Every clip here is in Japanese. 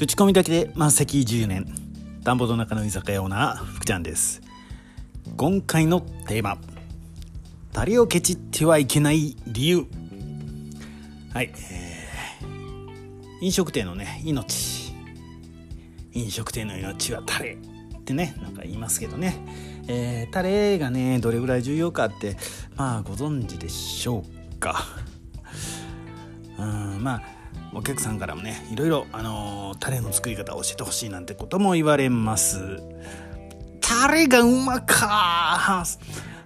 口コミだけで満席10年。田んぼの中の居酒屋オーナー福ちゃんです。今回のテーマ。タレをケチってはいけない理由。はい、えー、飲食店のね命。飲食店の命はタレってねなんか言いますけどね、えー、タレがねどれぐらい重要かってまあご存知でしょうか。うんまあお客さんからもねいろいろ、あのー、タレの作り方を教えてほしいなんてことも言われます。タレがうまか。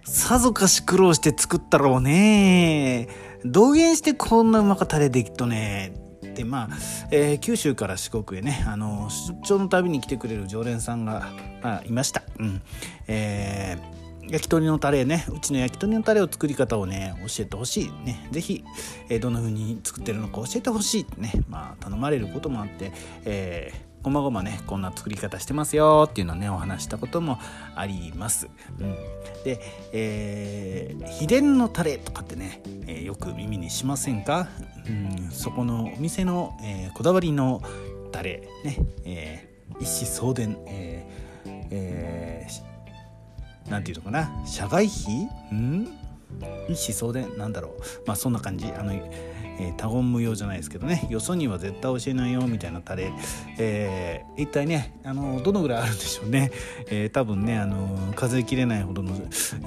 さぞかし苦労して作ったろうね。どげんしてこんなうまかタレできっとね。でまあ、えー、九州から四国へね、あの出張の旅に来てくれる常連さんが、まあ、いました。うん。えー焼き鳥のタレねうちの焼き鳥のタレを作り方をね教えてほしいね。是非、えー、どんな風に作ってるのか教えてほしいってねまあ頼まれることもあってえーごまごまねこんな作り方してますよっていうのをねお話したこともあります。うん、で、えー、秘伝のタレとかってね、えー、よく耳にしませんか、うん、そこのお店の、えー、こだわりのタレね、えー、一子相伝、えーえーなんていうのかな？社外費？ん？一子相伝？なんだろう？まあそんな感じ。あのえー、他言無用じゃないですけどね。よそには絶対教えないよみたいなタレ、えー、一体ねあのどのぐらいあるんでしょうね、えー、多分ねあの数えきれないほどの、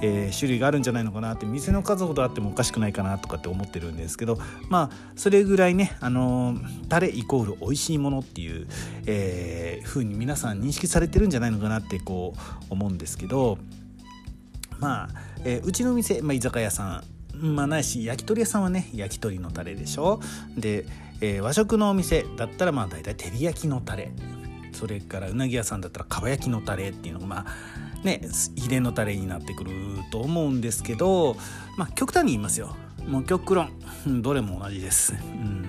え種類があるんじゃないのかなって。店の数ほどあってもおかしくないかなとかって思ってるんですけど。まあそれぐらいねあのタレイコール美味しいものっていう、えー、風に皆さん認識されてるんじゃないのかなってこう思うんですけど。まあ、えー、うちの店、まあ、居酒屋さん。まあないし焼き鳥屋さんはね焼き鳥のタレでしょ。で、えー、和食のお店だったらまあ大体照り焼きのタレ。それからうなぎ屋さんだったらかば焼きのタレっていうのがまあね秘伝のタレになってくると思うんですけどまあ極端に言いますよ。もう極論。どれも同じです。うん。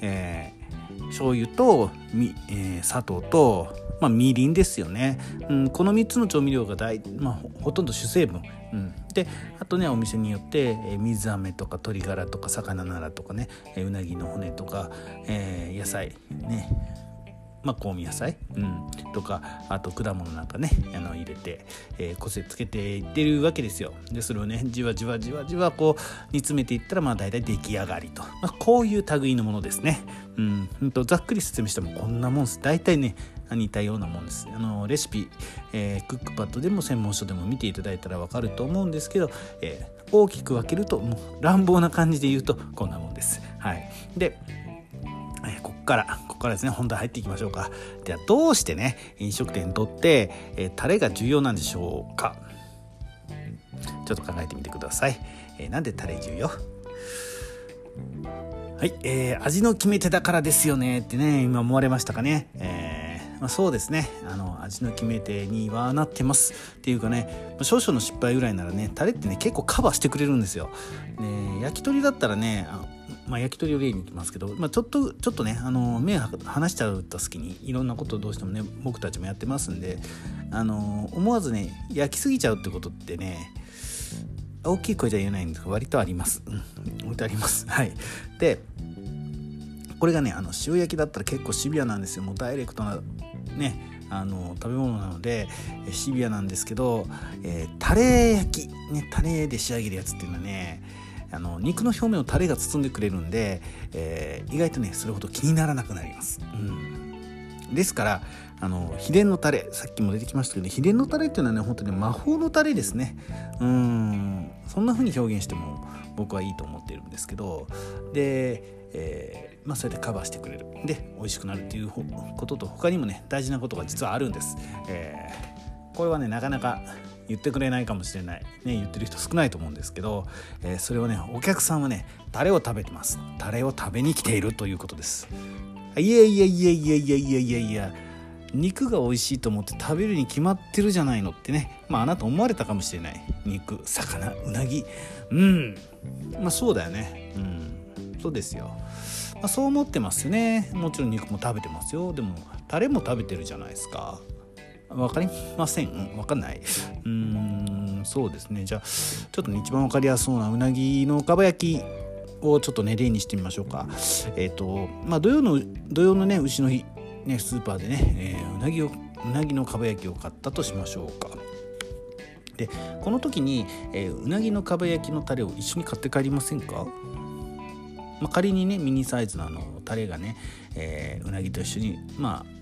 えー、醤油とみ、えー、砂糖とまあ、みりんですよね、うん、この3つの調味料が大、まあ、ほとんど主成分、うん、であとねお店によって、えー、水飴とか鶏ガラとか魚ならとかね、え、うなぎの骨とか、えー、野菜ね。まあ、香味野菜、うん、とかあと果物なんかねあの入れて、えー、個性つけていってるわけですよ。でそれをねじわじわじわじわこう煮詰めていったらまあ大体出来上がりと、まあ、こういう類のものですね。うん、うんとざっくり説明してもこんなもんです。大体ね似たようなもんです。あのレシピ、えー、クックパッドでも専門書でも見ていただいたら分かると思うんですけど、えー、大きく分けるともう乱暴な感じで言うとこんなもんです。はい。でから、ここからですね、本題入っていきましょうか。では、どうしてね、飲食店にとって、えー、タレが重要なんでしょうか。ちょっと考えてみてください。えー、なんでタレ重要？はい、えー、味の決め手だからですよねってね、今思われましたかね。えー、まあ、そうですねあの味の決め手にはなってますっていうかね少々の失敗ぐらいならねタレってね結構カバーしてくれるんですよ、ね、焼き鳥だったらねまあ、焼き鳥を例にいきますけど、まあ、ちょっとちょっとねあの目離しちゃった隙にいろんなことをどうしてもね僕たちもやってますんであの思わずね焼きすぎちゃうってことってね大きい声じゃ言えないんですが割とあります、うん、割とあります。はい。でこれがねあの塩焼きだったら結構シビアなんですよ。もうダイレクトなねあの食べ物なのでシビアなんですけど、えー、タレ焼き、ね、タレで仕上げるやつっていうのはねあの肉の表面をタレが包んでくれるんで、えー、意外とねそれほど気にならなくなります。うん、ですからあの秘伝のタレさっきも出てきましたけど、秘伝のタレっていうのはね本当に魔法のタレですね。うん。そんな風に表現しても僕はいいと思ってるんですけどで、えー、まあ、それでカバーしてくれる。で美味しくなるっていうことと他にもね大事なことが実はあるんです、えー、これはねなかなか言ってくれないかもしれない、ね、言ってる人少ないと思うんですけど、えー、それはねお客さんはねタレを食べてます。タレを食べに来ているということです。いやいやいやいやいやいやいやいや肉が美味しいと思って食べるに決まってるじゃないのってね。まああなた思われたかもしれない。肉魚うなぎ。うん。まあそうだよね。うん。そうですよ、まあ、そう思ってますよね。もちろん肉も食べてますよ。でもタレも食べてるじゃないですか。分かりません。分かんない。うんそうですね。じゃあちょっとね一番分かりやすそうなうなぎのかば焼きをちょっとね例にしてみましょうか。えっ、ー、とまあ土曜の土曜のね牛の日ね、スーパーでね、えー、うなぎをうなぎのかば焼きを買ったとしましょうか。でこの時に、えー、うなぎのかば焼きのタレを一緒に買って帰りませんか、まあ、仮にねミニサイズのあのタレがね、えー、うなぎと一緒にまあ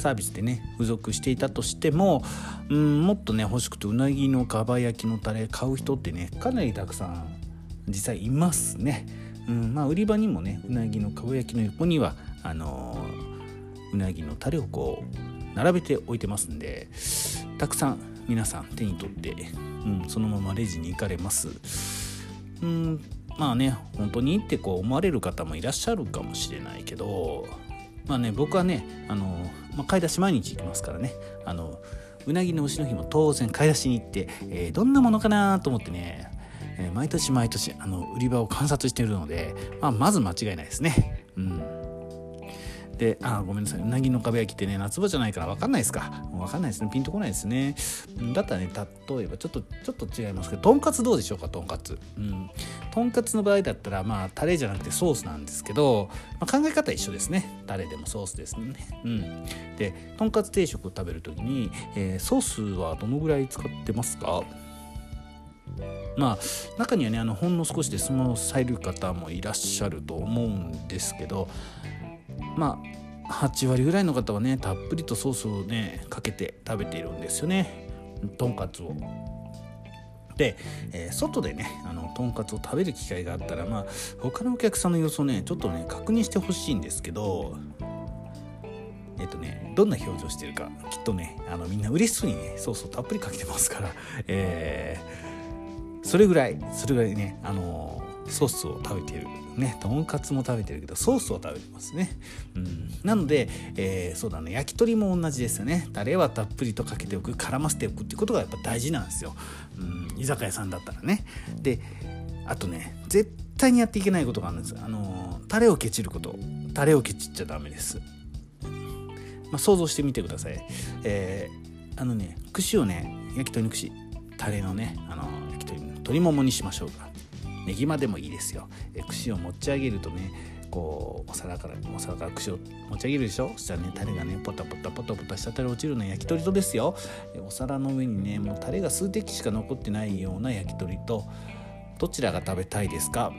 サービスでね付属していたとしても、うん、もっとね欲しくてうなぎのかば焼きのタレ買う人ってねかなりたくさん実際いますね。うんまあ、売り場にもねうなぎのかば焼きの横にはあのー、うなぎのタレをこう並べておいてますんでたくさん皆さん手に取って、うん、そのままレジに行かれます。うんまあね本当にってこう思われる方もいらっしゃるかもしれないけどまあね僕はねあの、まあ、買い出し毎日行きますからねあのうなぎの牛の日も当然買い出しに行って、えー、どんなものかなと思ってね、えー、毎年毎年あの売り場を観察しているので、まあ、まず間違いないですね。うんで、あ、ごめんなさい。うなぎの壁焼きってね、夏場じゃないから分かんないですか。分かんないですね。ピンとこないですね。だったらね、例えばちょっと、ちょっと違いますけど、とんかつどうでしょうか、とんかつ。うん。とんかつの場合だったら、まあ、タレじゃなくてソースなんですけど、まあ、考え方一緒ですね。タレでもソースですね。うん。で、とんかつ定食を食べるときに、えー、ソースはどのぐらい使ってますか？まあ中にはねあのほんの少しで済まされる方もいらっしゃると思うんですけどまあ8割ぐらいの方はねたっぷりとソースをねかけて食べているんですよねとんかつを。で、えー、外でねあのとんかつを食べる機会があったらまあ他のお客さんの様子をねちょっとね確認してほしいんですけどえっとねどんな表情してるかきっとねあのみんな嬉しそうにねソースをたっぷりかけてますから、えー、それぐらいそれぐらいねあのソースを食べてるねとんかつも食べてるけどソースを食べてますね、うん、なので、えー、そうだね焼き鳥も同じですよね。タレはたっぷりとかけておく絡ませておくっていうことがやっぱ大事なんですよ、うん、居酒屋さんだったらね。であとね絶対にやっていけないことがあるんです。あのタレをケチること。タレをケチっちゃダメです、まあ、想像してみてください、えー、あのね串をね焼き鳥の串。タレのねあの焼き鳥の鶏ももにしましょうか。ねぎまでもいいですよ、え串を持ち上げるとねこうお皿からお皿から串を持ち上げるでしょ？そしたらねタレがねポタポタポタポタ滴り落ちるの焼き鳥とですよ。お皿の上にねもうタレが数滴しか残ってないような焼き鳥とどちらが食べたいですか？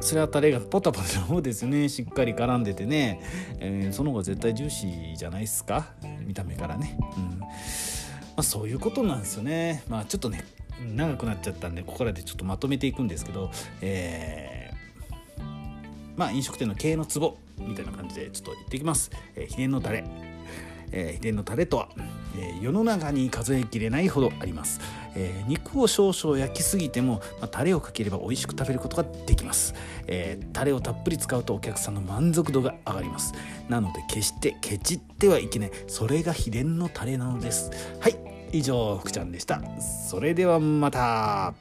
それはタレがポタポタの方ですね。しっかり絡んでてね、えー、その方が絶対ジューシーじゃないですか？見た目からね、うん。まあ、そういうことなんですよね。まあちょっとね長くなっちゃったんでここらでちょっとまとめていくんですけど、えー、まあ飲食店の経営のツボみたいな感じでちょっと言ってきます。えー、秘伝のタレ。えー、秘伝のタレとは、えー、世の中に数えきれないほどあります、えー、肉を少々焼きすぎても、まあ、タレをかければ美味しく食べることができます、えー、タレをたっぷり使うとお客さんの満足度が上がります。なので決してケチってはいけない。それが秘伝のタレなのです。はい。以上福ちゃんでした。それではまた。